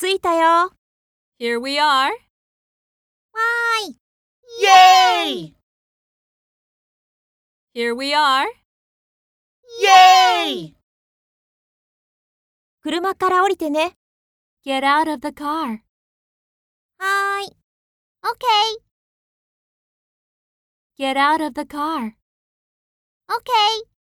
着いたよ。Here we are. ーい。イェーイ Here we are. イェーイ車から降りてね。Get out of the car! はーい OK! Get out of the car! Okay.。